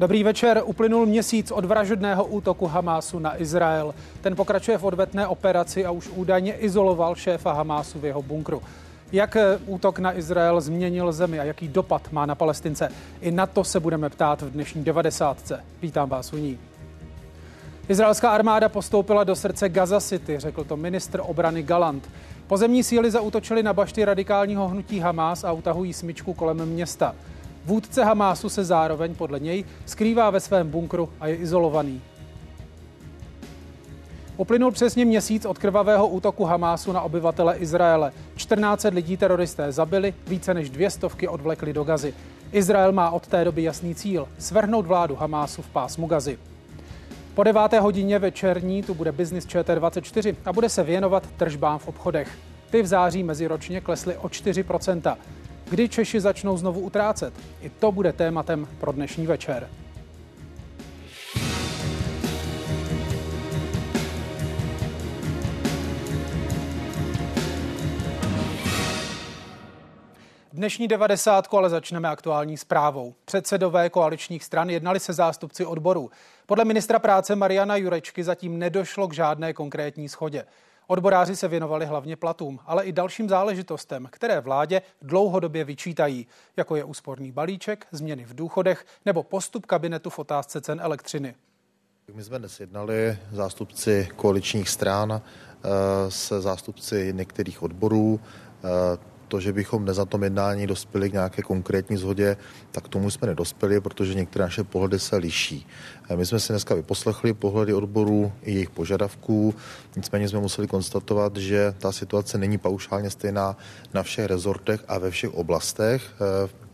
Dobrý večer. Uplynul měsíc od vražedného útoku Hamásu na Izrael. Ten pokračuje v odvetné operaci a už údajně izoloval šéfa Hamásu v jeho bunkru. Jak eh, útok na Izrael změnil zemi a jaký dopad má na Palestince? I na to se budeme ptát v dnešní 90. Vítám vás u ní. Izraelská armáda postoupila do srdce Gaza City, řekl to ministr obrany Galant. Pozemní síly zautočily na bašty radikálního hnutí Hamas a utahují smyčku kolem města. Vůdce Hamásu se zároveň podle něj skrývá ve svém bunkru a je izolovaný. Uplynul přesně měsíc od krvavého útoku Hamásu na obyvatele Izraele. 14 lidí teroristé zabili, více než dvě stovky odvlekli do Gazy. Izrael má od té doby jasný cíl – svrhnout vládu Hamásu v pásmu Gazy. Po deváté hodině večerní tu bude Business ČT24 a bude se věnovat tržbám v obchodech. Ty v září meziročně klesly o 4 Kdy Češi začnou znovu utrácet? I to bude tématem pro dnešní večer. Dnešní devadesátku ale začneme aktuální zprávou. Předsedové koaličních stran jednali se zástupci odborů. Podle ministra práce Mariana Jurečky zatím nedošlo k žádné konkrétní schodě. Odboráři se věnovali hlavně platům, ale i dalším záležitostem, které vládě dlouhodobě vyčítají, jako je úsporný balíček, změny v důchodech nebo postup kabinetu v otázce cen elektřiny. My jsme dnes jednali zástupci koaličních stran eh, se zástupci některých odborů. Eh, to, že bychom dnes na tom jednání dospěli k nějaké konkrétní zhodě, tak tomu jsme nedospěli, protože některé naše pohledy se liší. Eh, my jsme si dneska vyposlechli pohledy odborů i jejich požadavků, nicméně jsme museli konstatovat, že ta situace není paušálně stejná na všech rezortech a ve všech oblastech.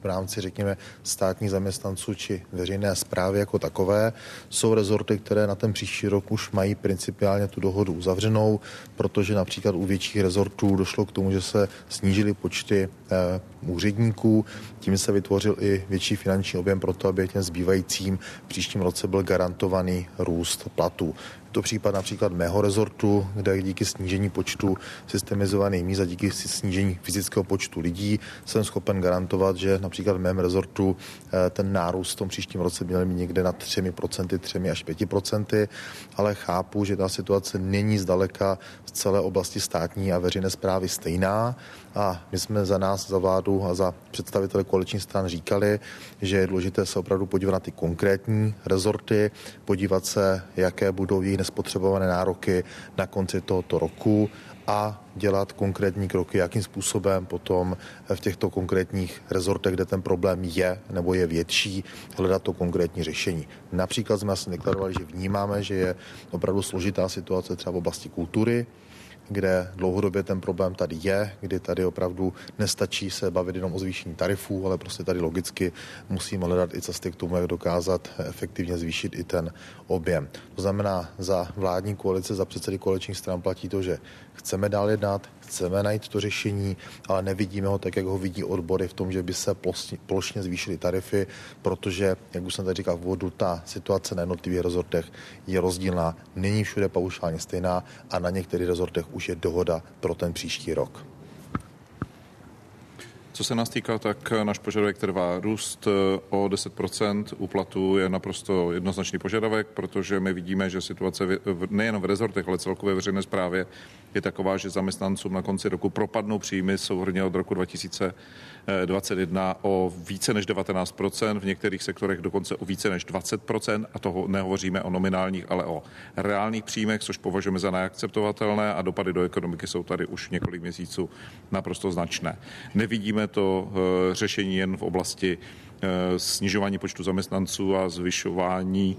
V rámci, řekněme, státních zaměstnanců či veřejné zprávy jako takové. Jsou rezorty, které na ten příští rok už mají principiálně tu dohodu uzavřenou, protože například u větších rezortů došlo k tomu, že se snížily počty eh, úředníků, tím se vytvořil i větší finanční objem pro to, aby těm zbývajícím v příštím roce byl garantovaný růst platů to případ například mého rezortu, kde díky snížení počtu systemizovaných míst a díky snížení fyzického počtu lidí jsem schopen garantovat, že například v mém rezortu eh, ten nárůst v tom příštím roce měl mít někde na 3%, 3 až 5%, ale chápu, že ta situace není zdaleka v celé oblasti státní a veřejné zprávy stejná. A my jsme za nás, za vládu a za představitele koaličních stran říkali, že je důležité se opravdu podívat na ty konkrétní rezorty, podívat se, jaké budou jejich nespotřebované nároky na konci tohoto roku a dělat konkrétní kroky, jakým způsobem potom v těchto konkrétních rezortech, kde ten problém je nebo je větší, hledat to konkrétní řešení. Například jsme asi deklarovali, že vnímáme, že je opravdu složitá situace třeba v oblasti kultury, kde dlouhodobě ten problém tady je, kdy tady opravdu nestačí se bavit jenom o zvýšení tarifů, ale prostě tady logicky musíme hledat i cesty k tomu, jak dokázat efektivně zvýšit i ten objem. To znamená, za vládní koalice, za předsedy koaličních stran platí to, že chceme dál jednat, chceme najít to řešení, ale nevidíme ho tak, jak ho vidí odbory v tom, že by se plošně zvýšily tarify, protože, jak už jsem tady říkal v vodu, ta situace na jednotlivých rezortech je rozdílná, není všude paušálně stejná a na některých rezortech už je dohoda pro ten příští rok. Co se nás týká, tak náš požadavek trvá. Růst eh, o 10% u je naprosto jednoznačný požadavek, protože my vidíme, že situace nejen v rezortech, ale celkově veřejné správě je taková, že zaměstnancům na konci roku propadnou příjmy souhrně od roku 2021 o více než 19% v některých sektorech dokonce o více než 20% a toho nehovoříme o nominálních, ale o reálných příjmech, což považujeme za neakceptovatelné a dopady do ekonomiky jsou tady už několik měsíců naprosto značné. Nevidíme to eh, řešení jen v oblasti eh, snižování počtu zaměstnanců a zvyšování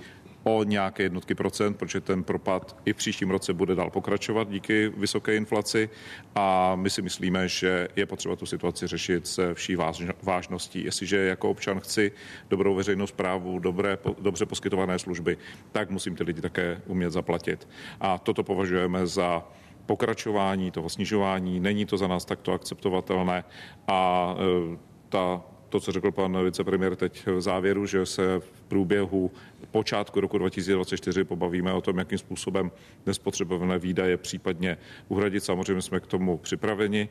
o nějaké jednotky procent, protože ten propad i v příštím roce bude dál pokračovat díky vysoké inflaci a my si myslíme, že je potřeba tu situaci řešit se vší vážností. Jestliže jako občan chci dobrou veřejnou zprávu, dobré, dobře poskytované služby, tak musím ty lidi také umět zaplatit. A toto považujeme za pokračování toho snižování. Není to za nás takto akceptovatelné a e, ta to, co řekl pan vicepremiér teď v závěru, že se v průběhu počátku roku 2024 pobavíme o tom, jakým způsobem nespotřebované výdaje případně uhradit. Samozřejmě jsme k tomu připraveni,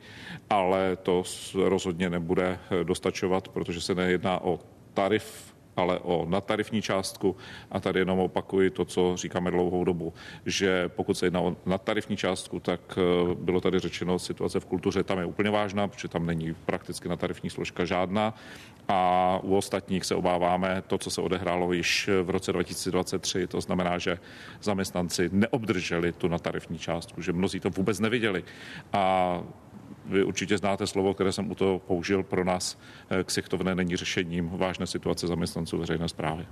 ale to rozhodně nebude dostačovat, protože se nejedná o tarif ale o nadtarifní částku. A tady jenom opakuji to, co říkáme dlouhou dobu, že pokud se jedná o nadtarifní částku, tak eh, bylo tady řečeno, situace v kultuře tam je úplně vážná, protože tam není prakticky nadtarifní složka žádná. A u ostatních se obáváme to, co se odehrálo již v roce 2023, to znamená, že zaměstnanci neobdrželi tu nadtarifní částku, že mnozí to vůbec neviděli. A vy určitě znáte slovo, které jsem u toho použil. Pro nás eh, ksichtovné není řešením vážné situace zaměstnanců veřejné zprávy.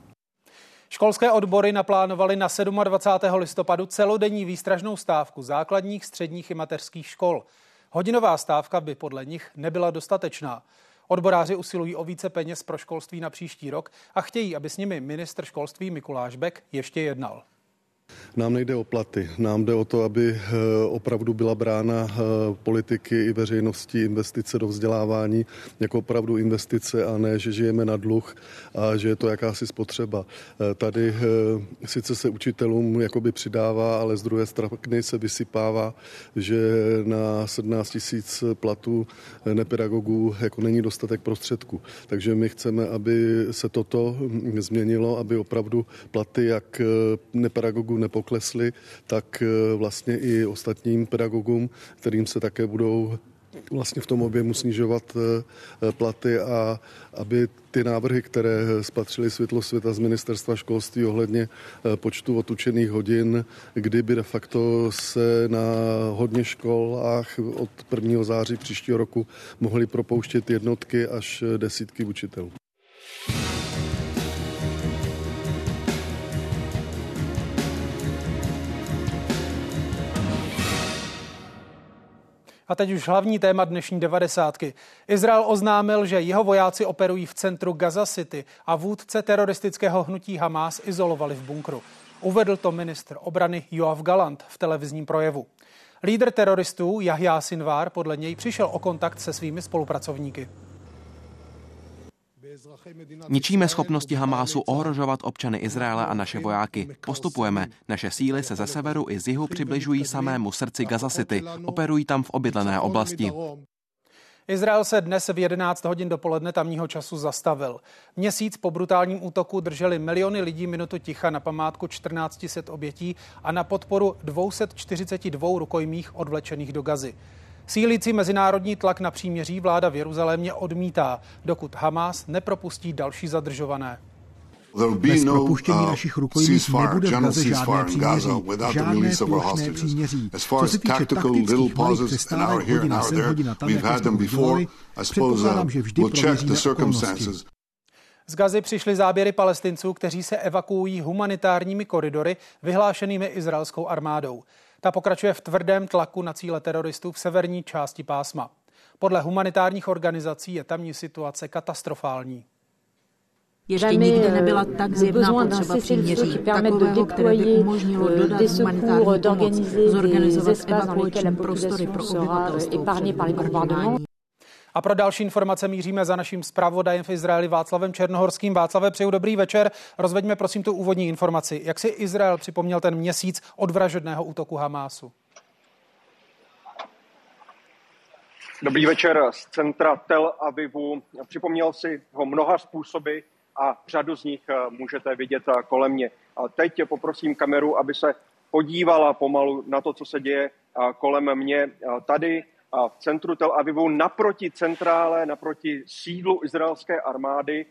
Školské odbory naplánovaly na 27. listopadu celodenní výstražnou stávku základních, středních i mateřských škol. Hodinová stávka by podle nich nebyla dostatečná. Odboráři usilují o více peněz pro školství na příští rok a chtějí, aby s nimi ministr školství Mikuláš Bek ještě jednal. Nám nejde o platy, nám jde o to, aby eh, opravdu byla brána eh, politiky i veřejnosti investice do vzdělávání jako opravdu investice a ne, že žijeme na dluh a že je to jakási spotřeba. Eh, tady sice se učitelům jakoby přidává, ale z druhé strany se vysypává, že na 17 tisíc platů nepedagogů jako není dostatek prostředků. Takže my chceme, aby se toto hm, změnilo, aby opravdu platy jak nepedagogů nepoklesly, tak eh, vlastně i ostatním pedagogům, kterým se také budou vlastně v tom objemu snižovat eh, platy a aby ty návrhy, které spatřily světlo světa z ministerstva školství ohledně eh, počtu otučených hodin, kdyby de facto se na hodně školách od 1. září příštího roku mohly propouštět jednotky až desítky učitelů. A teď už hlavní téma dnešní devadesátky. Izrael oznámil, že jeho vojáci operují v centru Gaza City a vůdce teroristického hnutí Hamas izolovali v bunkru. Uvedl to ministr obrany Joav Galant v televizním projevu. Lídr teroristů Jahja Sinvar podle něj přišel o kontakt se svými spolupracovníky. Ničíme schopnosti Hamásu ohrožovat občany Izraele a naše vojáky. Postupujeme. Naše síly se ze severu i z jihu přibližují samému srdci Gaza City. Operují tam v obydlené oblasti. Izrael se dnes v 11 hodin dopoledne tamního času zastavil. Měsíc po brutálním útoku drželi miliony lidí minutu ticha na památku 1400 obětí a na podporu 242 rukojmích odvlečených do Gazy. Sílící mezinárodní tlak na příměří vláda v Jeruzalémě odmítá, dokud Hamas nepropustí další zadržované. Bez no, propuštění uh, našich rukojmích nebude v Gaze žádné příměří, žádné plošné příměří. Co se týče taktických malých přestávek hodina sem, hodina tam, jak jsme už dělali, předpokládám, že vždy prověříme okolnosti. Z Gazy přišly záběry palestinců, kteří se evakuují humanitárními koridory vyhlášenými izraelskou armádou. Ta pokračuje v tvrdém tlaku na cíle teroristů v severní části pásma. Podle humanitárních organizací je tamní situace katastrofální. Ještě nikdy nebyla tak zjevná potřeba příměří, takového, které by umožnilo dodat humanitární pomoc, zorganizovat evakuační prostory pro obyvatelstvo před a pro další informace míříme za naším zpravodajem v Izraeli Václavem Černohorským. Václave, přeju dobrý večer. Rozveďme prosím tu úvodní informaci. Jak si Izrael připomněl ten měsíc od vražedného útoku Hamásu? Dobrý večer z centra Tel Avivu. Připomněl si ho mnoha způsoby a řadu z nich eh, můžete vidět eh, kolem mě. A teď poprosím kameru, aby se podívala pomalu na to, co se děje eh, kolem mě tady v centru Tel Avivu, naproti centrále, naproti sídlu izraelské armády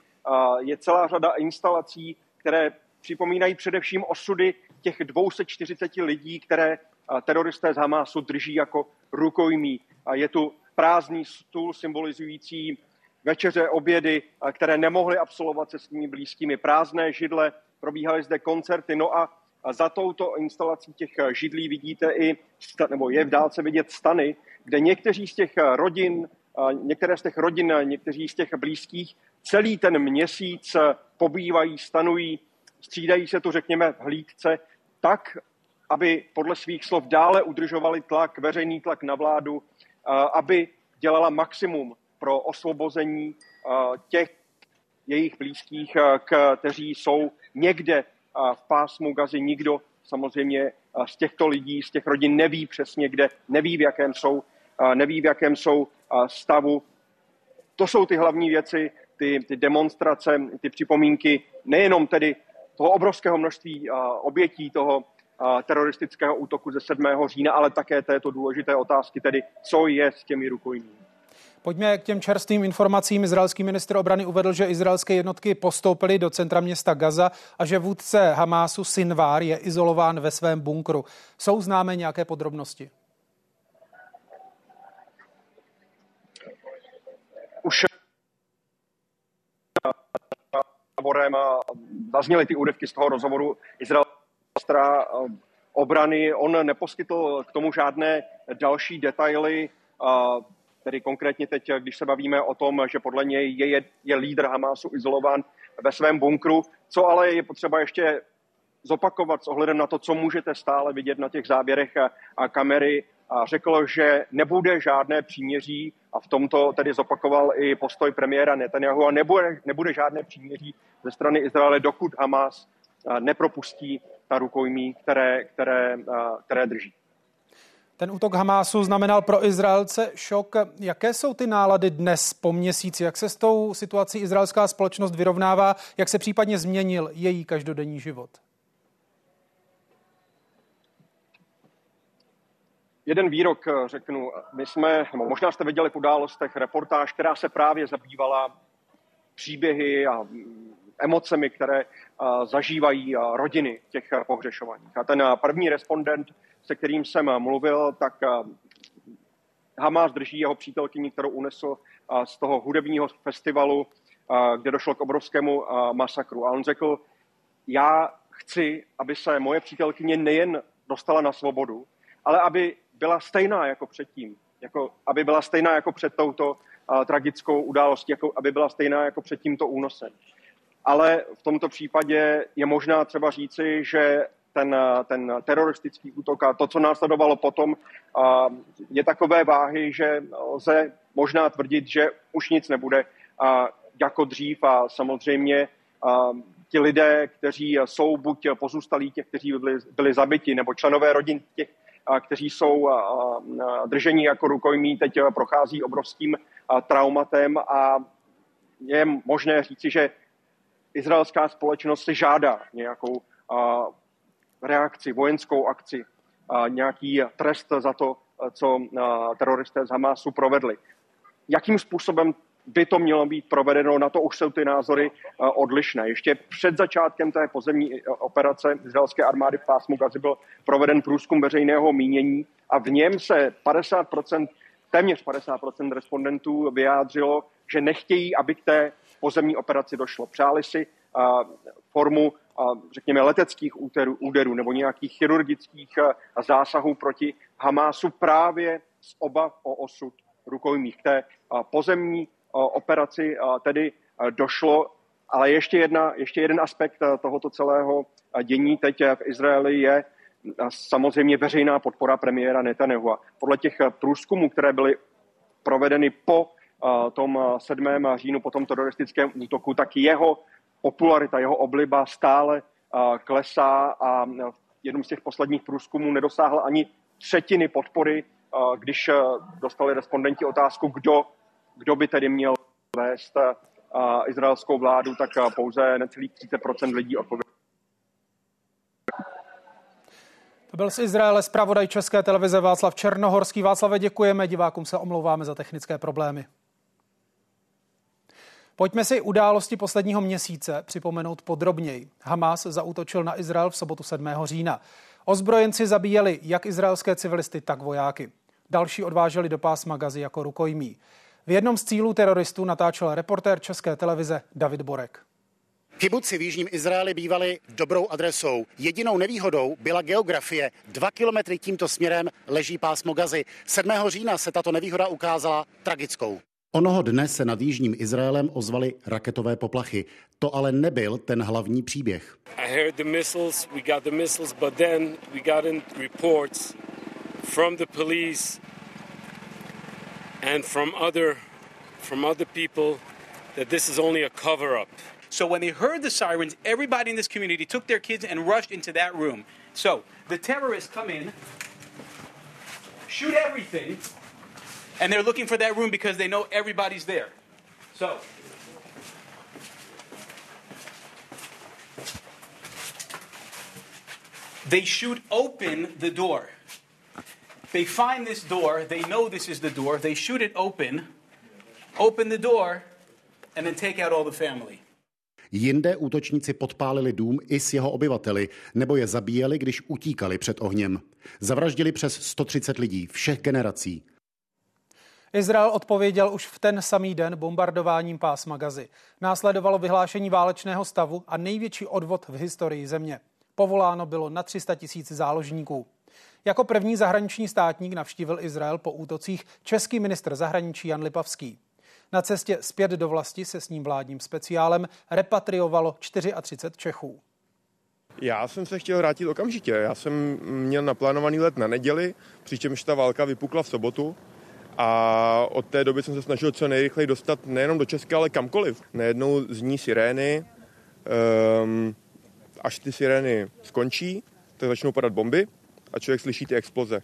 je celá řada instalací, které připomínají především osudy těch 240 lidí, které teroristé z Hamásu drží jako rukojmí. Je tu prázdný stůl symbolizující večeře, obědy, které nemohli absolvovat se svými blízkými. Prázdné židle, probíhaly zde koncerty. No a za touto instalací těch židlí vidíte i, nebo je v dálce vidět stany, kde někteří z těch rodin, některé z těch rodin, někteří z těch blízkých celý ten měsíc pobývají, stanují, střídají se tu, řekněme, v hlídce, tak, aby podle svých slov dále udržovali tlak, veřejný tlak na vládu, aby dělala maximum pro osvobození těch jejich blízkých, kteří jsou někde v pásmu Gazy. Nikdo samozřejmě z těchto lidí, z těch rodin neví přesně kde, neví v jakém jsou neví, v jakém jsou stavu. To jsou ty hlavní věci, ty ty, demonstrace, ty připomínky nejenom tedy toho obrovského množství obětí toho teroristického útoku ze 7. října, ale také této důležité otázky, tedy co je s těmi rukojmími. Pojďme k těm čerstvým informacím. Izraelský ministr obrany uvedl, že izraelské jednotky postoupily do centra města Gaza a že vůdce Hamásu Sinvar je izolován ve svém bunkru. Jsou známé nějaké podrobnosti? Už zazněly ty úryvky z toho rozhovoru Izrael obrany. On neposkytl k tomu žádné další detaily Tedy konkrétně teď, když se bavíme o tom, že podle něj je, je, je lídr Hamásu izolován ve svém bunkru, co ale je potřeba ještě zopakovat s ohledem na to, co můžete stále vidět na těch záběrech a, a kamery. A řekl, že nebude žádné příměří a v tomto tedy zopakoval i postoj premiéra Netanyahu a nebude, nebude žádné příměří ze strany Izraele, dokud Hamas nepropustí ta rukojmí, které, které, které drží. Ten útok Hamásu znamenal pro Izraelce šok. Jaké jsou ty nálady dnes po měsíci? Jak se s tou situací izraelská společnost vyrovnává? Jak se případně změnil její každodenní život? Jeden výrok řeknu. My jsme, možná jste viděli v událostech reportáž, která se právě zabývala příběhy a emocemi, které zažívají rodiny těch pohřešovaných. A ten první respondent se kterým jsem mluvil, tak eh, Hamas drží jeho přítelkyni, kterou unesl eh, z toho hudebního festivalu, eh, kde došlo k obrovskému masakru. A on řekl, já chci, aby se moje přítelkyně nejen dostala na svobodu, ale aby byla stejná jako předtím, jako, aby byla stejná jako před touto uh, tragickou událostí, jako, aby byla stejná jako před tímto únosem. Ale v tomto případě je možná třeba říci, že ten, ten teroristický útok a to, co následovalo potom, je takové váhy, že lze možná tvrdit, že už nic nebude. Jako dřív a samozřejmě ti lidé, kteří jsou buď pozůstalí těch, kteří byli, byli zabiti, nebo členové rodin těch, kteří jsou drženi jako rukojmí, teď prochází obrovským traumatem. A je možné říci, že izraelská společnost si žádá nějakou reakci, vojenskou akci, nějaký trest za to, co teroristé z Hamásu provedli. Jakým způsobem by to mělo být provedeno, na to už jsou ty názory odlišné. Ještě před začátkem té pozemní operace izraelské armády v pásmu Gazy byl proveden průzkum veřejného mínění a v něm se 50%, téměř 50% respondentů vyjádřilo, že nechtějí, aby k té pozemní operaci došlo. Přáli si formu řekněme, leteckých úderů, úderů nebo nějakých chirurgických eh, zásahů proti Hamásu právě z obav o osud rukojmích. K té eh, pozemní eh, operaci tedy došlo, ale ještě, jedna, ještě jeden aspekt tohoto celého dění teď v Izraeli je samozřejmě veřejná podpora premiéra Netanyahu. Podle těch průzkumů, které byly provedeny po tom 7. říjnu, po tom teroristickém útoku, tak jeho popularita, jeho obliba stále klesá a v jednom z těch posledních průzkumů nedosáhl ani třetiny podpory, když dostali respondenti otázku, kdo, kdo by tedy měl vést izraelskou vládu, tak pouze necelých 30% lidí odpovědělo. To byl z Izraele zpravodaj České televize Václav Černohorský. Václave, děkujeme, divákům se omlouváme za technické problémy. Pojďme si události posledního měsíce připomenout podrobněji. Hamas zaútočil na Izrael v sobotu 7. října. Ozbrojenci zabíjeli jak izraelské civilisty, tak vojáky. Další odváželi do pásma Gazy jako rukojmí. V jednom z cílů teroristů natáčel reportér České televize David Borek. Kibuci v Jižním Izraeli bývaly dobrou adresou. Jedinou nevýhodou byla geografie. Dva kilometry tímto směrem leží pásmo Gazy. 7. října se tato nevýhoda ukázala tragickou. Onoho dne se nad Jižním Izraelem ozvaly raketové poplachy. To ale nebyl ten hlavní příběh. I heard the missiles, we got the missiles, but then we got in reports from the police and from other from other people that this is only a cover up. So when they heard the sirens, everybody in this community took their kids and rushed into that room. So the terrorists come in, shoot everything, And they're looking for that room because they know everybody's there. So, they shoot open the door. They find this door, they know this is the door, they shoot it open, open the door, and then take out all the family. Jinde útočníci podpálili dům i s jeho obyvateli, nebo je zabíjeli, když utíkali před ohněm. Zavraždili přes 130 lidí, všech generací. Izrael odpověděl už v ten samý den bombardováním pásma Gazy. Následovalo vyhlášení válečného stavu a největší odvod v historii země. Povoláno bylo na 300 tisíc záložníků. Jako první zahraniční státník navštívil Izrael po útocích český ministr zahraničí Jan Lipavský. Na cestě zpět do vlasti se s ním vládním speciálem repatriovalo 34 Čechů. Já jsem se chtěl vrátit okamžitě. Já jsem měl naplánovaný let na neděli, přičemž ta válka vypukla v sobotu. A od té doby jsem se snažil co nejrychleji dostat nejenom do Česka, ale kamkoliv. Najednou zní sirény, um, až ty sirény skončí, tak začnou padat bomby a člověk slyší ty exploze.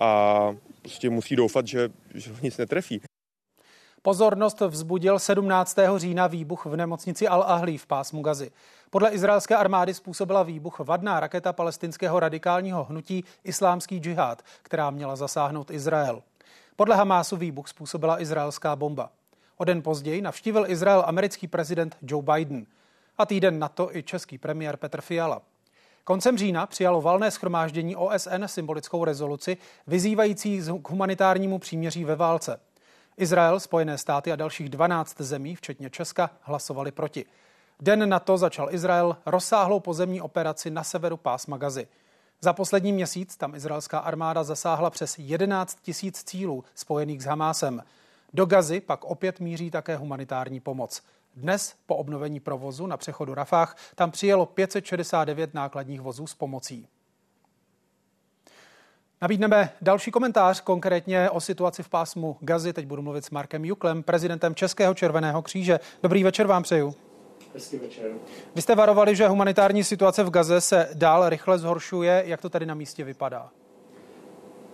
A prostě musí doufat, že, že nic netrefí. Pozornost vzbudil 17. října výbuch v nemocnici Al-Ahli v pásmu Gazy. Podle izraelské armády způsobila výbuch vadná raketa palestinského radikálního hnutí Islámský džihad, která měla zasáhnout Izrael. Podle Hamásu výbuch způsobila izraelská bomba. O den později navštívil Izrael americký prezident Joe Biden a týden na to i český premiér Petr Fiala. Koncem října přijalo valné schromáždění OSN symbolickou rezoluci vyzývající k humanitárnímu příměří ve válce. Izrael, Spojené státy a dalších 12 zemí, včetně Česka, hlasovali proti. Den na to začal Izrael rozsáhlou pozemní operaci na severu pásma Gazy. Za poslední měsíc tam izraelská armáda zasáhla přes 11 tisíc cílů spojených s Hamásem. Do Gazy pak opět míří také humanitární pomoc. Dnes po obnovení provozu na přechodu Rafách tam přijelo 569 nákladních vozů s pomocí. Nabídneme další komentář, konkrétně o situaci v pásmu Gazy. Teď budu mluvit s Markem Juklem, prezidentem Českého červeného kříže. Dobrý večer vám přeju. Hezký večer. Vy jste varovali, že humanitární situace v Gaze se dál rychle zhoršuje. Jak to tady na místě vypadá?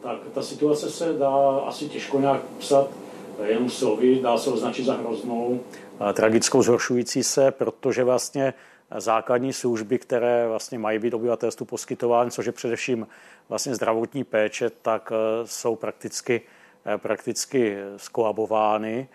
Tak ta situace se dá asi těžko nějak psat jenom slovy, dá se označit za hroznou. Tragickou zhoršující se, protože vlastně základní služby, které vlastně mají být obyvatelstvu poskytovány, což je především vlastně zdravotní péče, tak eh, jsou prakticky Eh, prakticky skolabovány,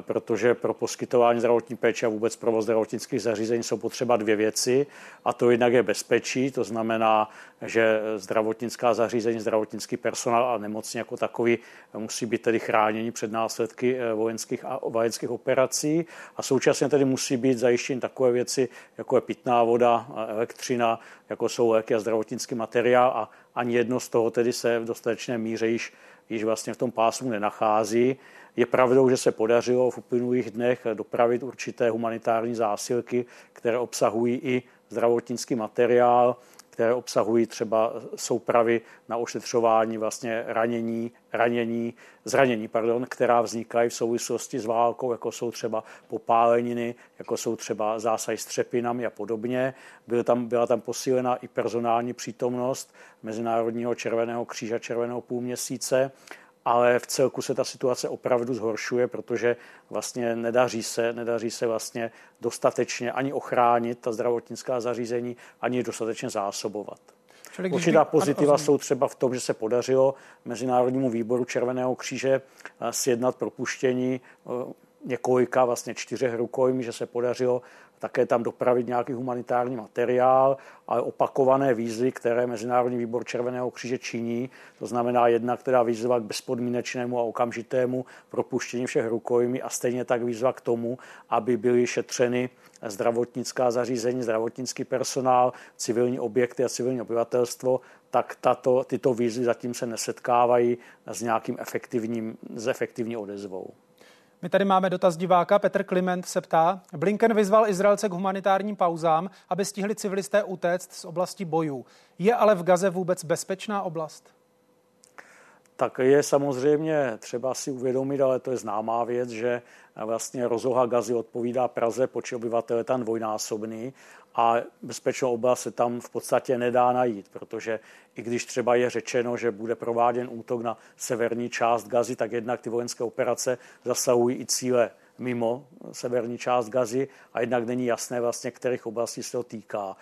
protože pro poskytování zdravotní péče a vůbec provoz zdravotnických zařízení jsou potřeba dvě věci. A to jednak je bezpečí, to znamená, že zdravotnická zařízení, zdravotnický personál a nemocně jako takový musí být tedy chráněni před následky eh, vojenských a vojenských operací. A současně tedy musí být zajištěny takové věci, jako je pitná voda, elektřina, jako jsou léky a zdravotnický materiál a ani jedno z toho tedy se v dostatečné míře již již vlastně v tom pásmu nenachází. Je pravdou, že se podařilo v uplynulých dnech dopravit určité humanitární zásilky, které obsahují i zdravotnický materiál, které obsahují třeba soupravy na ošetřování vlastně ranění, ranění, zranění, pardon, která vznikají v souvislosti s válkou, jako jsou třeba popáleniny, jako jsou třeba zásahy s třepinami a podobně. Byl tam, byla tam posílena i personální přítomnost Mezinárodního červeného kříže červeného půlměsíce ale v celku se ta situace opravdu zhoršuje, protože vlastně nedaří se, nedaří se vlastně dostatečně ani ochránit ta zdravotnická zařízení, ani dostatečně zásobovat. Určitá pozitiva jsou třeba v tom, že se podařilo Mezinárodnímu výboru Červeného kříže eh, sjednat propuštění eh, několika, vlastně čtyřech rukojmí, že se podařilo také tam dopravit nějaký humanitární materiál, ale opakované výzvy, které Mezinárodní výbor Červeného kříže činí, to znamená jedna, která výzva k bezpodmínečnému a okamžitému propuštění všech rukojmí a stejně tak výzva k tomu, aby byly šetřeny zdravotnická zařízení, zdravotnický personál, civilní objekty a civilní obyvatelstvo, tak tato, tyto výzvy zatím se nesetkávají s nějakým efektivním, s efektivní odezvou. My tady máme dotaz diváka. Petr Kliment se ptá. Blinken vyzval Izraelce k humanitárním pauzám, aby stihli civilisté utéct z oblasti bojů. Je ale v Gaze vůbec bezpečná oblast? Tak je samozřejmě třeba si uvědomit, ale to je známá věc, že vlastně rozloha Gazy odpovídá Praze, počet obyvatel je tam dvojnásobný a bezpečnou oblast se tam v podstatě nedá najít, protože i když třeba je řečeno, že bude prováděn útok na severní část Gazy, tak jednak ty vojenské operace zasahují i cíle mimo severní část Gazy a jednak není jasné vlastně, kterých oblastí se to týká.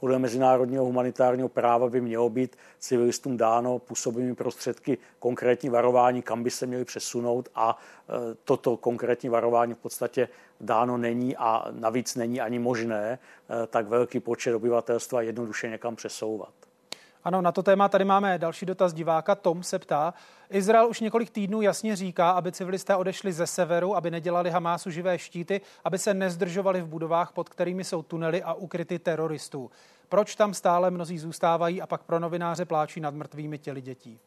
Podle mezinárodního humanitárního práva by mělo být civilistům dáno působnými prostředky konkrétní varování, kam by se měli přesunout a e, toto konkrétní varování v podstatě dáno není a navíc není ani možné e, tak velký počet obyvatelstva jednoduše někam přesouvat. Ano, na to téma tady máme další dotaz diváka. Tom se ptá, Izrael už několik týdnů jasně říká, aby civilisté odešli ze severu, aby nedělali Hamásu živé štíty, aby se nezdržovali v budovách, pod kterými jsou tunely a ukryty teroristů. Proč tam stále mnozí zůstávají a pak pro novináře pláčí nad mrtvými těly dětí?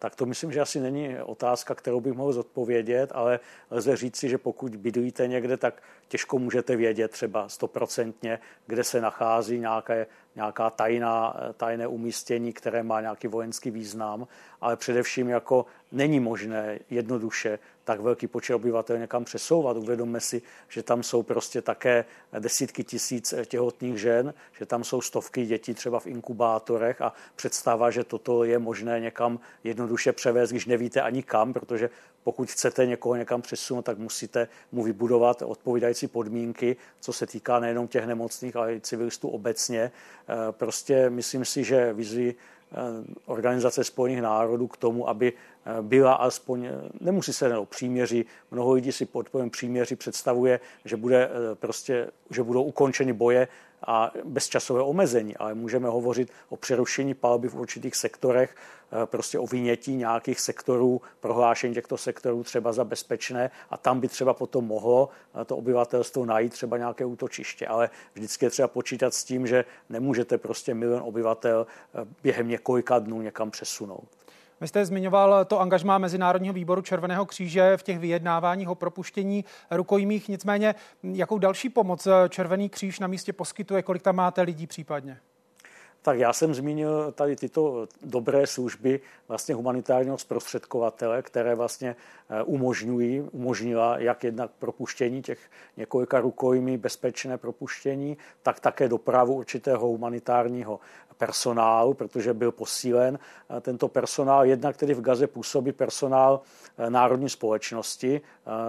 tak to myslím, že asi není otázka, kterou bych mohl zodpovědět, ale lze říci, že pokud bydlíte někde, tak těžko můžete vědět třeba stoprocentně, kde se nachází nějaké, nějaká tajná, tajné umístění, které má nějaký vojenský význam, ale především jako není možné jednoduše tak velký počet obyvatel někam přesouvat. Uvědomme si, že tam jsou prostě také desítky tisíc těhotných žen, že tam jsou stovky dětí třeba v inkubátorech a představa, že toto je možné někam jednoduše převést, když nevíte ani kam, protože pokud chcete někoho někam přesunout, tak musíte mu vybudovat odpovídající podmínky, co se týká nejenom těch nemocných, ale i civilistů obecně. E, prostě myslím si, že vizi Eh, Organizace spojených národů k tomu, aby eh, byla alespoň, eh, nemusí se o příměří, mnoho lidí si pod pojem příměří představuje, že, bude prostě, že budou ukončeny boje a bez časového omezení, ale můžeme hovořit o přerušení palby v určitých sektorech, prostě o vynětí nějakých sektorů, prohlášení těchto sektorů třeba za bezpečné a tam by třeba potom mohlo to obyvatelstvo najít třeba nějaké útočiště, ale vždycky je třeba počítat s tím, že nemůžete prostě milion obyvatel během několika dnů někam přesunout. Vy jste zmiňoval to angažmá Mezinárodního výboru Červeného kříže v těch vyjednáváních o propuštění rukojmích. Nicméně, jakou další pomoc Červený kříž na místě poskytuje? Kolik tam máte lidí případně? Tak já jsem zmínil tady tyto dobré služby vlastně humanitárního zprostředkovatele, které vlastně eh, umožňují, umožnila jak jednak propuštění těch několika rukojmí, bezpečné propuštění, tak také dopravu určitého humanitárního personálu, protože byl posílen eh, tento personál. Jednak tedy v Gaze působí personál eh, Národní společnosti,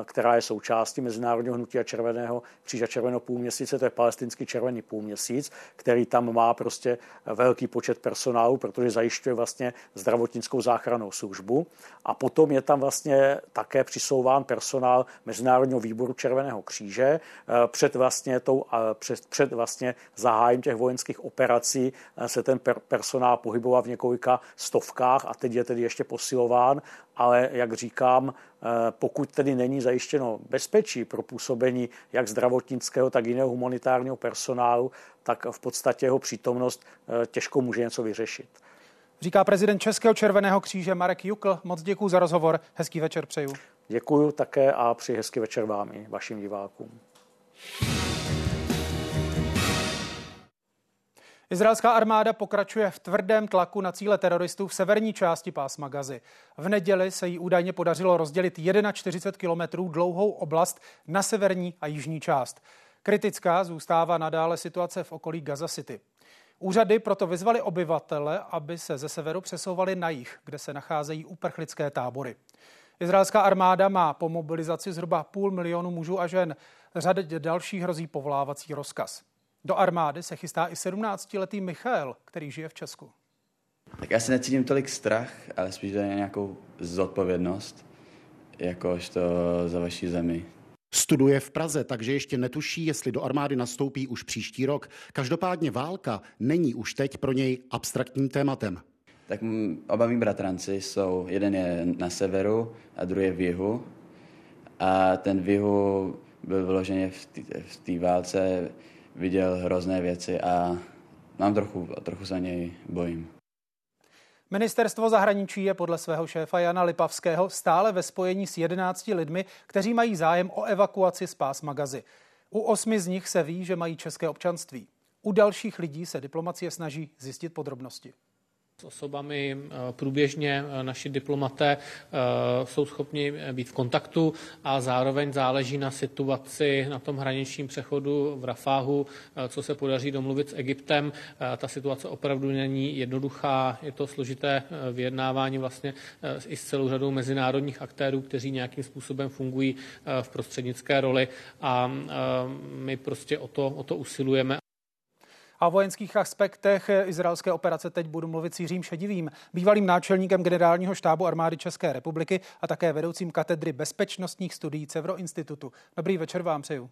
která je součástí Mezinárodního hnutí a červeného kříže červeného půlměsíce, to je palestinský červený půlměsíc, který tam má prostě velký počet personálu, protože zajišťuje vlastně zdravotnickou záchrannou službu. A potom je tam vlastně také přisouván personál Mezinárodního výboru Červeného kříže před vlastně, tou, před, před vlastně zahájem těch vojenských operací se se ten per- personál pohyboval v několika stovkách a teď je tedy ještě posilován, ale jak říkám, eh, pokud tedy není zajištěno bezpečí pro působení jak zdravotnického, tak jiného humanitárního personálu, tak v podstatě jeho přítomnost eh, těžko může něco vyřešit. Říká prezident Českého červeného kříže Marek Jukl. Moc děkuji za rozhovor. Hezký večer přeju. Děkuji také a při hezký večer vám i vašim divákům. Izraelská armáda pokračuje v tvrdém tlaku na cíle teroristů v severní části pásma Gazy. V neděli se jí údajně podařilo rozdělit 41 kilometrů dlouhou oblast na severní a jižní část. Kritická zůstává nadále situace v okolí Gaza City. Úřady proto vyzvali obyvatele, aby se ze severu přesouvali na jih, kde se nacházejí uprchlické tábory. Izraelská armáda má po mobilizaci zhruba půl milionu mužů a žen. Řadě dalších hrozí povolávací rozkaz. Do armády se chystá i 17-letý Michal, který žije v Česku. Tak já si necítím tolik strach, ale spíš do nějakou zodpovědnost, jakožto za vaší zemi. Studuje v Praze, takže ještě netuší, jestli do armády nastoupí už příští rok. Každopádně válka není už teď pro něj abstraktním tématem. Tak oba mý bratranci jsou, jeden je na severu a druhý je v jihu. A ten v jihu byl vyloženě v té válce viděl hrozné věci a mám trochu, trochu za něj bojím. Ministerstvo zahraničí je podle svého šéfa Jana Lipavského stále ve spojení s 11 lidmi, kteří mají zájem o evakuaci z pás Magazy. U osmi z nich se ví, že mají české občanství. U dalších lidí se diplomacie snaží zjistit podrobnosti. S osobami eh, průběžně eh, naši diplomaté eh, jsou schopni být v kontaktu a zároveň záleží na situaci na tom hraničním přechodu v Rafáhu, co se podaří domluvit s Egyptem. Ta situace opravdu není jednoduchá, je to složité vyjednávání vlastně i s celou řadou mezinárodních aktérů, kteří nějakým způsobem fungují v prostřednické roli a my prostě o to, o to usilujeme a o vojenských aspektech izraelské operace teď budu mluvit s Jiřím Šedivým, bývalým náčelníkem generálního štábu armády České republiky a také vedoucím katedry bezpečnostních studií Cevro institutu. Dobrý večer vám přeju.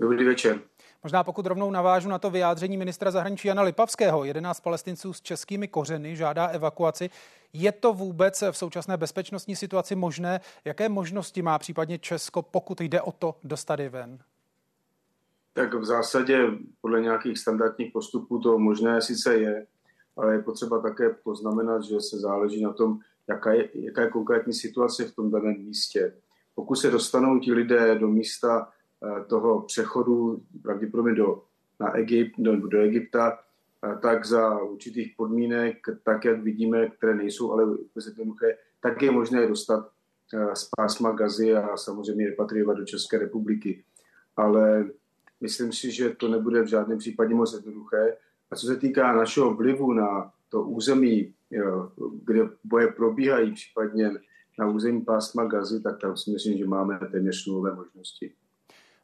Dobrý večer. Možná pokud rovnou navážu na to vyjádření ministra zahraničí Jana Lipavského, 11 palestinců s českými kořeny žádá evakuaci. Je to vůbec v současné bezpečnostní situaci možné? Jaké možnosti má případně Česko, pokud jde o to, dostat ven? Tak v zásadě podle nějakých standardních postupů to možné sice je, ale je potřeba také poznamenat, že se záleží na tom, jaká je, jaká je konkrétní situace v tom daném místě. Pokud se dostanou ti lidé do místa eh, toho přechodu, pravděpodobně do, na Egypt, do, do Egypta, eh, tak za určitých podmínek, tak jak vidíme, které nejsou ale jednoduché, tak je možné dostat eh, z pásma Gazy a samozřejmě repatriovat do České republiky. Ale Myslím si, že to nebude v žádném případě moc jednoduché. A co se týká našeho vlivu na to území, kde boje probíhají, případně na území pásma Gazy, tak tam si myslím, že máme téměř nulové možnosti.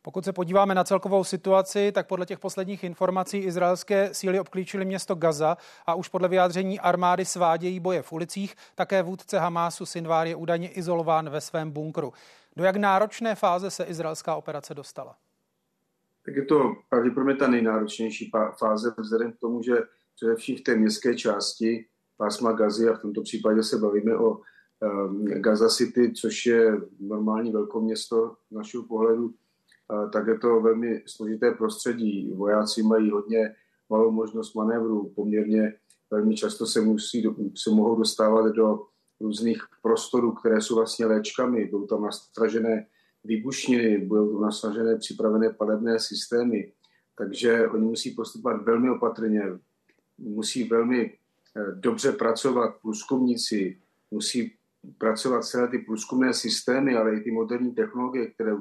Pokud se podíváme na celkovou situaci, tak podle těch posledních informací izraelské síly obklíčily město Gaza a už podle vyjádření armády svádějí boje v ulicích. Také vůdce Hamásu Sinvár je údajně izolován ve svém bunkru. Do jak náročné fáze se izraelská operace dostala? Tak je to pravděpodobně ta nejnáročnější fáze vzhledem k tomu, že především v té městské části pásma Gazy, a v tomto případě se bavíme o um, Gaza City, což je normální velkoměsto z našeho pohledu, uh, tak je to velmi složité prostředí. Vojáci mají hodně malou možnost manévru, poměrně velmi často se, musí, se mohou dostávat do různých prostorů, které jsou vlastně léčkami, budou tam nastražené výbušniny, budou nasažené připravené palebné systémy, takže oni musí postupovat velmi opatrně, musí velmi eh, dobře pracovat průzkumníci, musí pracovat celé ty průzkumné systémy, ale i ty moderní technologie, které,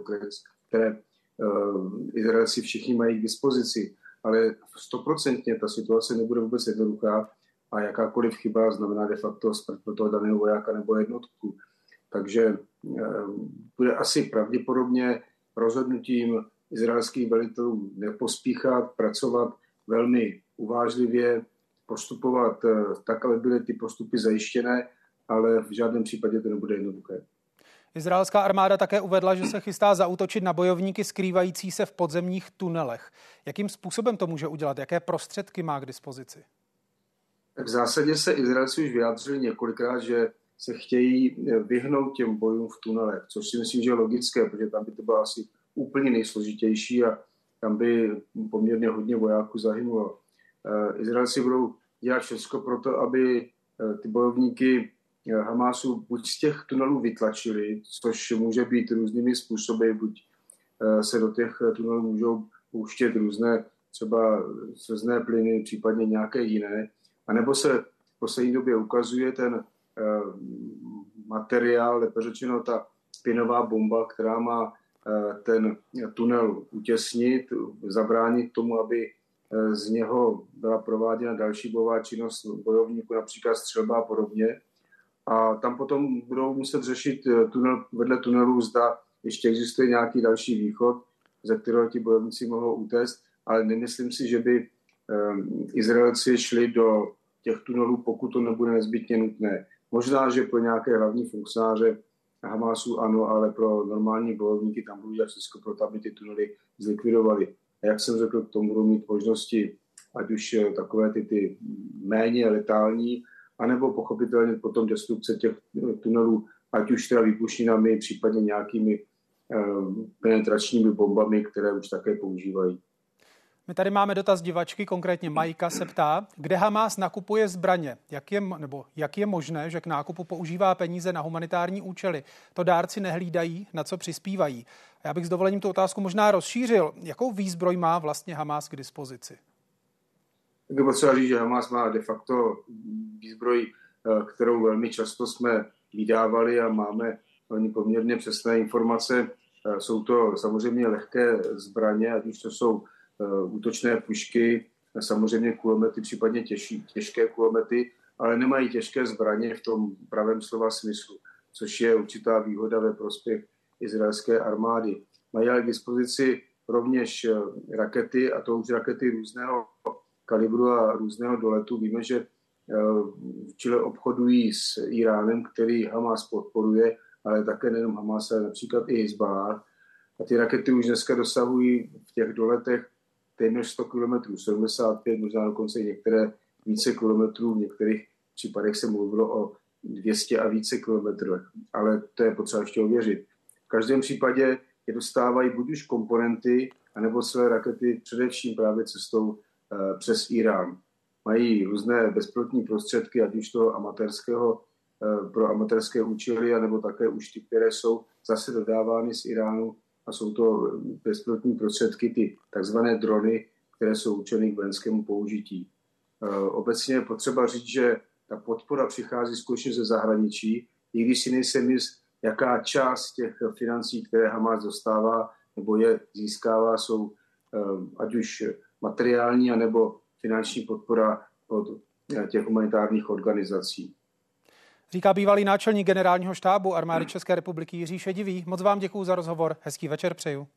které uh, Izraelci všichni mají k dispozici. Ale stoprocentně ta situace nebude vůbec jednoduchá a jakákoliv chyba znamená de facto smrt pro toho daného vojáka nebo jednotku. Takže eh, bude asi pravděpodobně rozhodnutím izraelských velitelů nepospíchat, pracovat velmi uvážlivě, postupovat eh, tak, aby byly ty postupy zajištěné, ale v žádném případě to nebude jednoduché. Izraelská armáda také uvedla, že se chystá zautočit na bojovníky skrývající se v podzemních tunelech. Jakým způsobem to může udělat? Jaké prostředky má k dispozici? Tak v zásadě se Izraelci už vyjádřili několikrát, že se chtějí eh, vyhnout těm bojům v tunelech, což si myslím, že je logické, protože tam by to bylo asi úplně nejsložitější a tam by poměrně hodně vojáků zahynulo. Eh, Izraelci budou dělat všechno pro to, aby eh, ty bojovníky Hamásu buď z těch tunelů vytlačili, což může být různými způsoby, buď se do těch tunelů můžou pouštět různé třeba slzné plyny, případně nějaké jiné, anebo se v poslední době ukazuje ten materiál, lépe řečeno ta spinová bomba, která má eh, ten tunel utěsnit, zabránit tomu, aby eh, z něho byla prováděna další bojová činnost bojovníků, například střelba a podobně. A tam potom budou muset řešit tunel, vedle tunelu, zda ještě existuje nějaký další východ, ze kterého ti bojovníci mohou utéct, ale nemyslím si, že by Izraelci šli do těch tunelů, pokud to nebude nezbytně nutné. Možná, že pro nějaké hlavní funkcionáře Hamasu ano, ale pro normální bojovníky tam budou dělat všechno pro to, aby ty tunely zlikvidovali. A jak jsem řekl, k tomu budou mít možnosti, ať už eh, takové ty, ty méně letální, anebo pochopitelně potom destrukce těch eh, tunelů, ať už teda výbušninami, případně nějakými eh, penetračními bombami, které už také používají. My tady máme dotaz divačky, konkrétně Majka se ptá, kde Hamas nakupuje zbraně, jak je, nebo jak je možné, že k nákupu používá peníze na humanitární účely. To dárci nehlídají, na co přispívají. Já bych s dovolením tu otázku možná rozšířil. Jakou výzbroj má vlastně Hamas k dispozici? Tak je potřeba říct, že Hamas má de facto výzbroj, kterou velmi často jsme vydávali a máme oni poměrně přesné informace. Jsou to samozřejmě lehké zbraně, ať už to jsou útočné pušky, samozřejmě kulomety, případně těžší, těžké kulomety, ale nemají těžké zbraně v tom pravém slova smyslu, což je určitá výhoda ve prospěch izraelské armády. Mají ale k dispozici rovněž eh, rakety, a to už rakety různého kalibru a různého doletu. Víme, že eh, v Chile obchodují s Iránem, který Hamas podporuje, ale také nejenom Hamas, ale například i Hezbollah. A ty rakety už dneska dosahují v těch doletech téměř 100 km, 75, možná dokonce i některé více kilometrů, v některých případech se mluvilo o 200 a více kilometrů, ale to je potřeba ještě ověřit. V každém případě je dostávají buď už komponenty, anebo své rakety především právě cestou uh, přes Irán. Mají různé bezpilotní prostředky, ať už toho amatérského, uh, pro amatérské účely, anebo také už ty, které jsou zase dodávány z Iránu a jsou to bezpilotní prostředky, ty takzvané drony, které jsou určeny k vojenskému použití. Eh, obecně je potřeba říct, že ta podpora přichází skutečně ze zahraničí, i když si nejsem jist, jaká část těch financí, které Hamas dostává nebo je získává, jsou eh, ať už materiální, anebo finanční podpora od eh, těch humanitárních organizací. Říká bývalý náčelník generálního štábu armády České republiky Jiří Šedivý. Moc vám děkuji za rozhovor. Hezký večer přeju.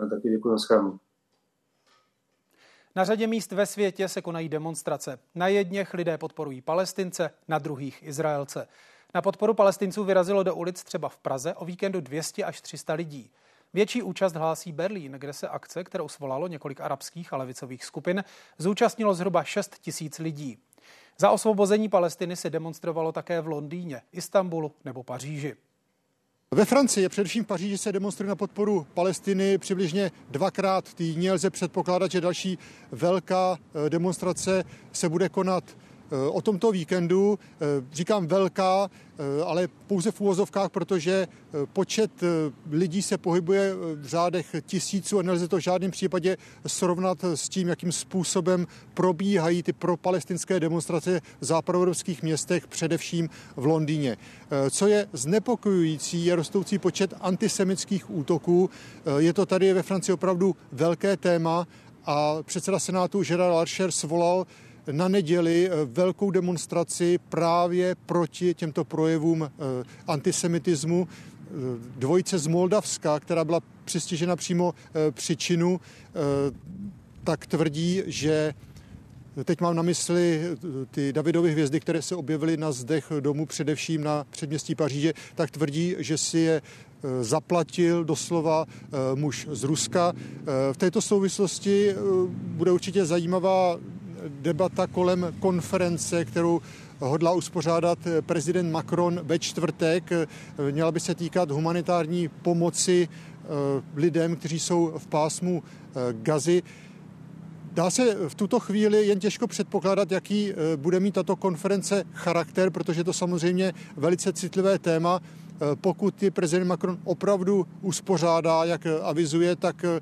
Já taky děkuji, naschledanou. Na řadě míst ve světě se konají demonstrace. Na jedněch lidé podporují Palestince, na druhých Izraelce. Na podporu Palestinců vyrazilo do ulic třeba v Praze o víkendu 200 až 300 lidí. Větší účast hlásí Berlín, kde se akce, kterou svolalo několik arabských a levicových skupin, zúčastnilo zhruba 6 tisíc lidí. Za osvobození Palestiny se demonstrovalo také v Londýně, Istanbulu nebo Paříži. Ve Francii, především v Paříži, se demonstruje na podporu Palestiny přibližně dvakrát týdně. Lze předpokládat, že další velká eh, demonstrace se bude konat o tomto víkendu. Eh, říkám velká, eh, ale pouze v úvozovkách, protože počet lidí se pohybuje v řádech tisíců a nelze to v žádném případě srovnat s tím, jakým způsobem probíhají ty propalestinské demonstrace v západoevropských městech, především v Londýně. Co je znepokojující, je rostoucí počet antisemických útoků. Je to tady ve Francii opravdu velké téma a předseda Senátu Gerard Larcher svolal na neděli eh, velkou demonstraci právě proti těmto projevům eh, antisemitismu. Eh, dvojice z Moldavska, která byla přistižena přímo příčinu, tak tvrdí, že Teď mám na mysli ty Davidovy hvězdy, které se objevily na zdech domu, především na předměstí Paříže, tak tvrdí, že si je zaplatil doslova muž z Ruska. V této souvislosti bude určitě zajímavá debata kolem konference, kterou hodlá uspořádat prezident Macron ve čtvrtek. Měla by se týkat humanitární pomoci eh, lidem, kteří jsou v pásmu eh, Gazy. Dá se v tuto chvíli jen těžko předpokládat, jaký eh, bude mít tato konference charakter, protože to samozřejmě velice citlivé téma. Eh, pokud je prezident Macron opravdu uspořádá, jak avizuje, tak eh,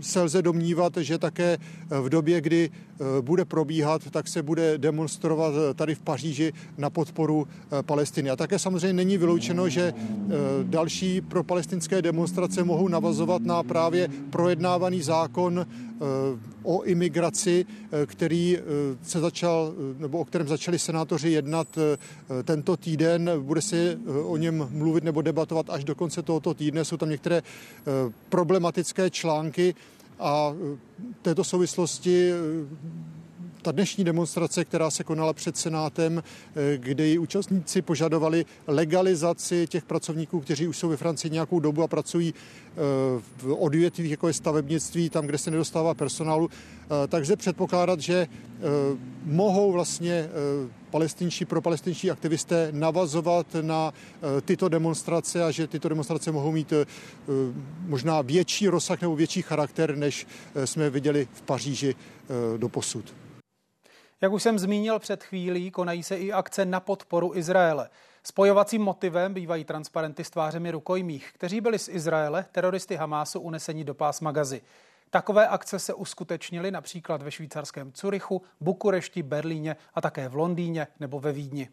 se lze domnívat, že také v době, kdy eh, bude probíhat, tak se bude demonstrovat tady v Paříži na podporu Palestiny. A také samozřejmě není vyloučeno, že další pro palestinské demonstrace mohou navazovat na právě projednávaný zákon o imigraci, který se začal, nebo o kterém začali senátoři jednat tento týden. Bude se o něm mluvit nebo debatovat až do konce tohoto týdne. Jsou tam některé eh, problematické články a eh, této souvislosti eh, ta dnešní demonstrace, která se konala před Senátem, kde ji účastníci požadovali legalizaci těch pracovníků, kteří už jsou ve Francii nějakou dobu a pracují v odvětvích, jako je stavebnictví, tam, kde se nedostává personálu, takže předpokládat, že mohou vlastně palestinští, pro palestinští aktivisté navazovat na eh, tyto demonstrace a že tyto demonstrace mohou mít eh, možná větší rozsah nebo větší charakter, než eh, jsme viděli v Paříži do posud. Jak už jsem zmínil před chvílí, konají se i akce na podporu Izraele. Spojovacím motivem bývají transparenty s tvářemi rukojmích, kteří byli z Izraele teroristy Hamásu uneseni do pásma Gazy. Takové akce se uskutečnily například ve švýcarském Curychu, Bukurešti, Berlíně a také v Londýně nebo ve Vídni.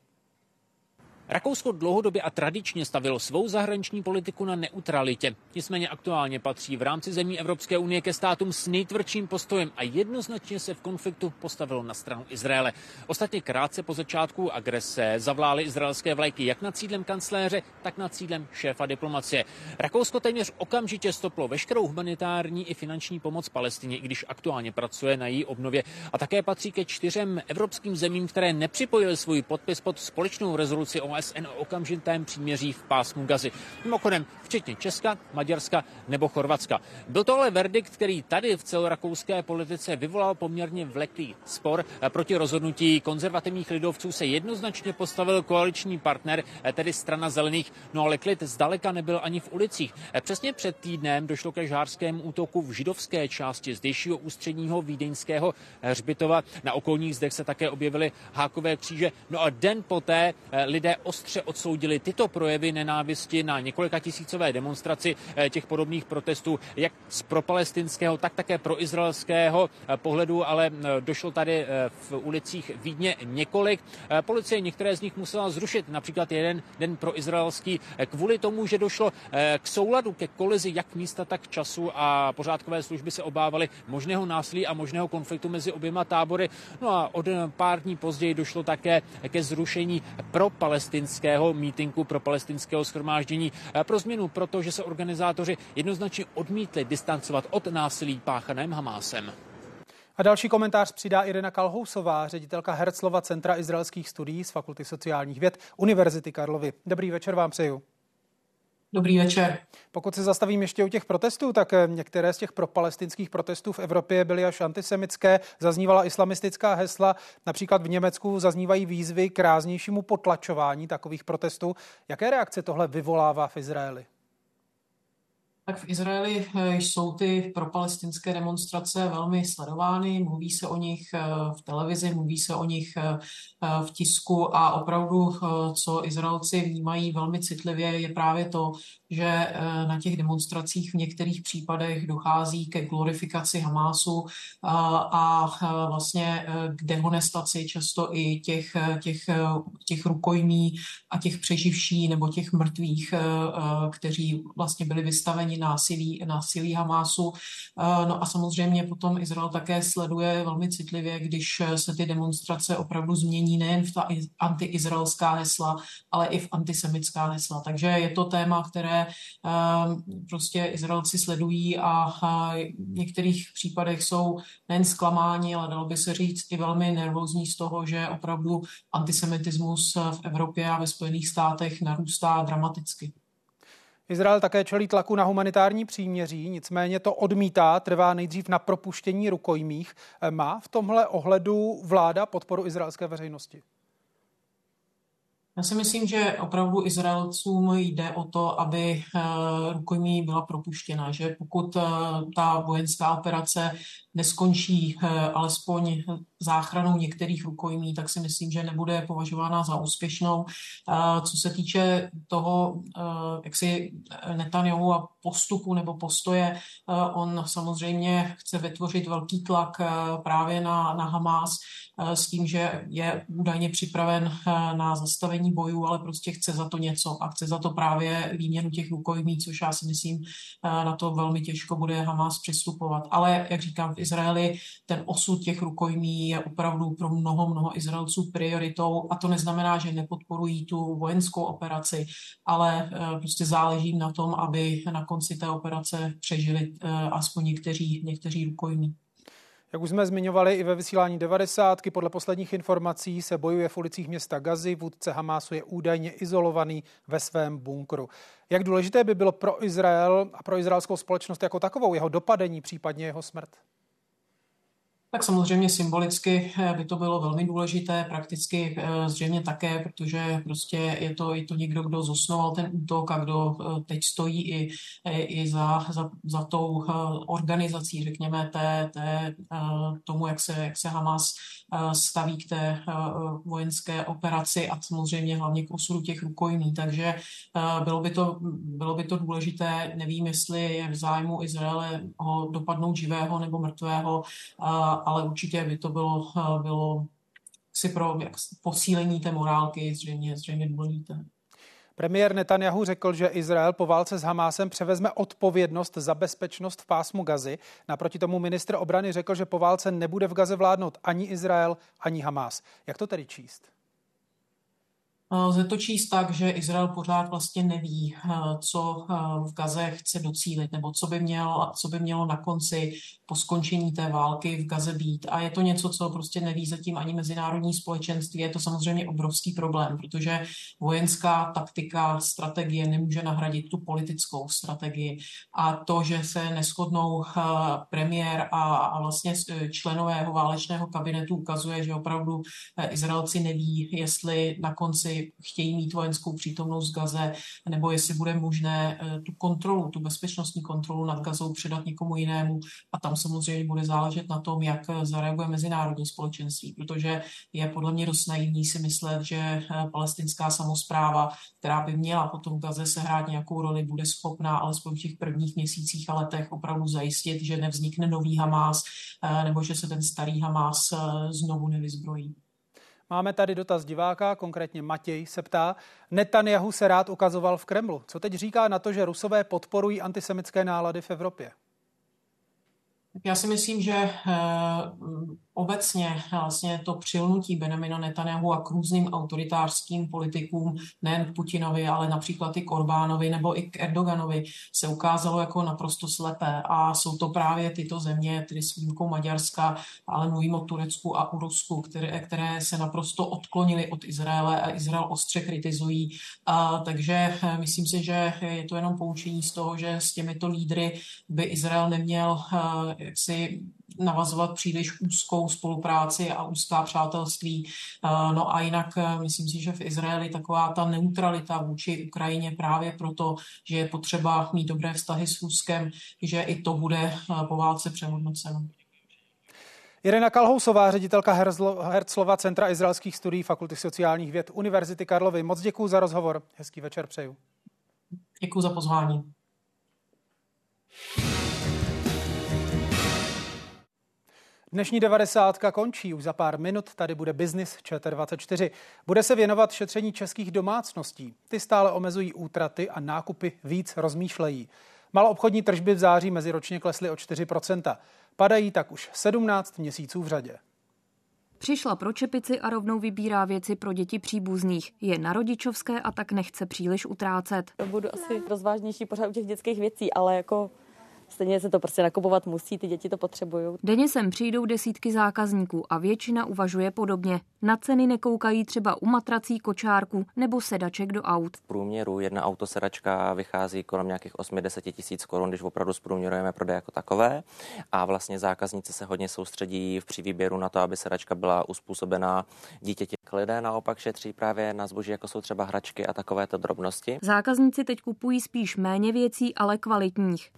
Rakousko dlouhodobě a tradičně stavilo svou zahraniční politiku na neutralitě. Nicméně aktuálně patří v rámci zemí Evropské unie ke státům s nejtvrdším postojem a jednoznačně se v konfliktu postavilo na stranu Izraele. Ostatně krátce po začátku agrese zavlály izraelské vlajky jak nad sídlem kancléře, tak nad sídlem šéfa diplomacie. Rakousko téměř okamžitě stoplo veškerou humanitární i finanční pomoc Palestině, i když aktuálně pracuje na její obnově. A také patří ke čtyřem evropským zemím, které nepřipojily svůj podpis pod společnou rezoluci o OSN o okamžitém příměří v pásmu Gazy. Mimochodem, včetně Česka, Maďarska nebo Chorvatska. Byl to ale verdikt, který tady v celorakouské politice vyvolal poměrně vleklý spor. Proti rozhodnutí konzervativních lidovců se jednoznačně postavil koaliční partner, tedy strana zelených, no ale klid zdaleka nebyl ani v ulicích. Přesně před týdnem došlo ke žářskému útoku v židovské části zdejšího ústředního vídeňského hřbitova. Na okolních zdech se také objevily hákové kříže. No a den poté lidé ostře odsoudili tyto projevy nenávisti na několika tisícové demonstraci eh, těch podobných protestů, jak z propalestinského, tak také pro izraelského eh, pohledu, ale eh, došlo tady v ulicích Vídně několik. Policie některé z nich musela zrušit, například jeden den pro izraelský, kvůli tomu, že došlo k souladu, ke kolizi jak místa, tak času a pořádkové služby se obávaly možného násilí a možného konfliktu mezi oběma tábory. No a od pár dní později došlo také ke zrušení pro palestinské palestinského mítinku, pro palestinského schromáždění eh, pro změnu, protože se organizátoři jednoznačně odmítli distancovat od násilí páchaném Hamásem. A další komentář přidá Irina Kalhousová, ředitelka Herzlova Centra izraelských studií z Fakulty sociálních věd Univerzity Karlovy. Dobrý večer vám přeju. Dobrý večer. Pokud se zastavím ještě u těch protestů, tak eh, některé z těch propalestinských protestů v Evropě byly až antisemické, zaznívala islamistická hesla, například v Německu zaznívají výzvy k ráznějšímu potlačování takových protestů. Jaké reakce tohle vyvolává v Izraeli? Tak v Izraeli eh, jsou ty propalestinské demonstrace velmi sledovány, mluví se o nich eh, v televizi, mluví se o nich eh, v tisku a opravdu, co Izraelci vnímají velmi citlivě, je právě to, že na těch demonstracích v některých případech dochází ke glorifikaci Hamásu a vlastně k dehonestaci často i těch, těch, těch rukojmí a těch přeživší nebo těch mrtvých, kteří vlastně byli vystaveni násilí, násilí Hamásu. Eh, no a samozřejmě potom Izrael také sleduje velmi citlivě, když se ty demonstrace opravdu změní nejen v ta antiizraelská hesla, ale i v antisemická hesla. Takže je to téma, které eh, prostě Izraelci sledují a v některých případech jsou nejen zklamáni, ale dalo by se říct i velmi nervózní z toho, že opravdu antisemitismus v Evropě a ve Spojených státech narůstá dramaticky. Izrael také čelí tlaku na humanitární příměří, nicméně to odmítá, trvá nejdřív na propuštění rukojmích. Má v tomhle ohledu vláda podporu izraelské veřejnosti? Já si myslím, že opravdu Izraelcům jde o to, aby eh, rukojmí byla propuštěna, že pokud eh, ta vojenská operace neskončí eh, alespoň záchranou některých rukojmí, tak si myslím, že nebude považována za úspěšnou. Co se týče toho, jak si Netanyahu a postupu nebo postoje, on samozřejmě chce vytvořit velký tlak právě na, na Hamas s tím, že je údajně připraven na zastavení bojů, ale prostě chce za to něco a chce za to právě výměnu těch rukojmí, což já si myslím, na to velmi těžko bude Hamas přistupovat. Ale, jak říkám, v Izraeli ten osud těch rukojmí je opravdu pro mnoho, mnoho Izraelců prioritou a to neznamená, že nepodporují tu vojenskou operaci, ale eh, prostě záleží na tom, aby na konci té operace přežili eh, aspoň někteří, někteří rukojmí. Jak už jsme zmiňovali i ve vysílání 90, podle posledních informací se bojuje v ulicích města Gazy. Vůdce Hamásu je údajně izolovaný ve svém bunkru. Jak důležité by bylo pro Izrael a pro izraelskou společnost jako takovou jeho dopadení, případně jeho smrt? Tak samozřejmě symbolicky eh, by to bylo velmi důležité, prakticky eh, zřejmě také, protože prostě je to, je to někdo, kdo zosnoval ten útok a kdo eh, teď stojí i, i za, za, za tou organizací, řekněme, té, té, tomu, jak se, jak se Hamas staví k té vojenské operaci a samozřejmě hlavně k osudu těch rukojmí. Takže bylo by to, bylo by to důležité, nevím, jestli je v zájmu Izraele ho dopadnout živého nebo mrtvého, ale určitě by to bylo, eh, bylo si pro jak, posílení té morálky zřejmě, zřejmě důležité. Premiér Netanyahu řekl, že Izrael po válce s Hamásem převezme odpovědnost za bezpečnost v pásmu Gazy. Naproti tomu ministr obrany řekl, že po válce nebude v Gaze vládnout ani Izrael, ani Hamás. Jak to tedy číst? Lze to číst tak, že Izrael pořád vlastně neví, eh, co eh, v Gaze chce docílit, nebo co by, mělo, co by mělo na konci po skončení té války v Gaze být. A je to něco, co prostě neví zatím ani mezinárodní společenství. Je to samozřejmě obrovský problém, protože vojenská taktika, strategie nemůže nahradit tu politickou strategii. A to, že se neschodnou eh, premiér a, a vlastně členové válečného kabinetu, ukazuje, že opravdu Izraelci neví, jestli na konci chtějí mít vojenskou přítomnost v Gaze, nebo jestli bude možné eh, tu kontrolu, tu bezpečnostní kontrolu nad Gazou předat někomu jinému. A tam samozřejmě bude záležet na tom, jak eh, zareaguje mezinárodní společenství, protože je podle mě dost naivní si myslet, že eh, palestinská samozpráva, která by měla potom v Gaze sehrát nějakou roli, bude schopná alespoň v těch prvních měsících a letech opravdu zajistit, že nevznikne nový Hamás, nebo že se ten starý Hamás znovu nevyzbrojí. Máme tady dotaz diváka, konkrétně Matěj se ptá. Netanyahu se rád ukazoval v Kremlu. Co teď říká na to, že Rusové podporují antisemické nálady v Evropě? Já si myslím, že eh, obecně vlastně to přilnutí Benjamina Netanyahu a k různým autoritářským politikům, nejen k Putinovi, ale například i k Orbánovi nebo i k Erdoganovi, se ukázalo jako naprosto slepé. A jsou to právě tyto země, tedy s výjimkou Maďarska, ale mluvím o Turecku a o Rusku, které, které se naprosto odklonily od Izraele a Izrael ostře kritizují. A, takže eh, myslím si, že je to jenom poučení z toho, že s těmito lídry by Izrael neměl eh, jaksi navazovat příliš úzkou spolupráci a úzká přátelství. Eh, no a jinak eh, myslím si, že v Izraeli taková ta neutralita vůči Ukrajině právě proto, že je potřeba mít dobré vztahy s Ruskem, že i to bude eh, po válce přehodnoceno. Irena Kalhousová, ředitelka Herzlova Centra izraelských studií Fakulty sociálních věd Univerzity Karlovy. Moc děkuji za rozhovor. Hezký večer přeju. Děkuji za pozvání. Dnešní devadesátka končí, už za pár minut tady bude Business ČT24. Bude se věnovat šetření českých domácností. Ty stále omezují útraty a nákupy víc rozmýšlejí. Maloobchodní tržby v září meziročně klesly o 4%. Padají tak už 17 měsíců v řadě. Přišla pro čepici a rovnou vybírá věci pro děti příbuzných. Je na rodičovské a tak nechce příliš utrácet. Budu asi rozvážnější pořád u těch dětských věcí, ale jako Stejně se to prostě nakupovat musí, ty děti to potřebují. Denně sem přijdou desítky zákazníků a většina uvažuje podobně. Na ceny nekoukají třeba u matrací, kočárků nebo sedaček do aut. V průměru jedna autosedačka vychází kolem nějakých 8-10 tisíc korun, když opravdu zprůměrujeme prodej jako takové. A vlastně zákazníci se hodně soustředí v při výběru na to, aby sedačka byla uspůsobená dítěti. Lidé naopak šetří právě na zboží, jako jsou třeba hračky a takovéto drobnosti. Zákazníci teď kupují spíš méně věcí, ale kvalitních.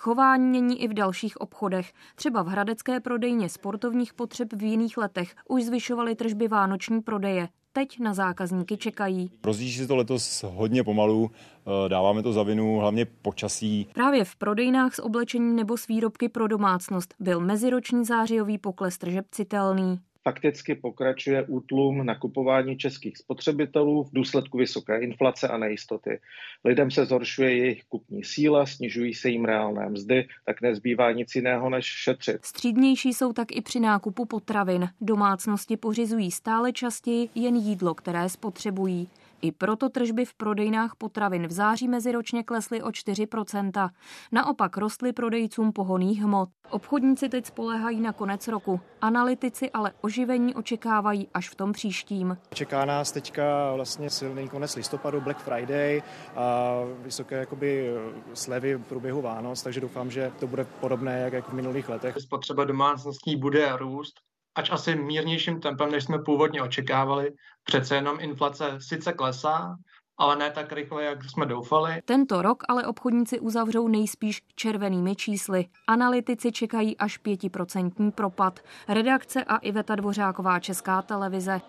Chování mění i v dalších obchodech. Třeba v hradecké prodejně sportovních potřeb v jiných letech už zvyšovaly tržby vánoční prodeje. Teď na zákazníky čekají. Rozjíždí se to letos hodně pomalu, eh, dáváme to za vinu, hlavně počasí. Právě v prodejnách s oblečením nebo s výrobky pro domácnost byl meziroční zářijový pokles tržeb citelný fakticky pokračuje útlum nakupování českých spotřebitelů v důsledku vysoké inflace a nejistoty. Lidem se zhoršuje jejich kupní síla, snižují se jim reálné mzdy, tak nezbývá nic jiného než šetřit. Střídnější jsou tak i při nákupu potravin. Domácnosti pořizují stále častěji jen jídlo, které spotřebují. I proto tržby v prodejnách potravin v září meziročně klesly o 4%. Naopak rostly prodejcům pohoných hmot. Obchodníci teď spolehají na konec roku. Analytici ale oživení očekávají až v tom příštím. Čeká nás teďka vlastně silný konec listopadu, Black Friday a vysoké jakoby slevy v průběhu Vánoc, takže doufám, že to bude podobné jak, jak v minulých letech. Spotřeba domácností bude růst, ač asi mírnějším tempem, než jsme původně očekávali. Přece jenom inflace sice klesá, ale ne tak rychle, jak jsme doufali. Tento rok ale obchodníci uzavřou nejspíš červenými čísly. Analytici čekají až pětiprocentní propad. Redakce a Iveta Dvořáková Česká televize.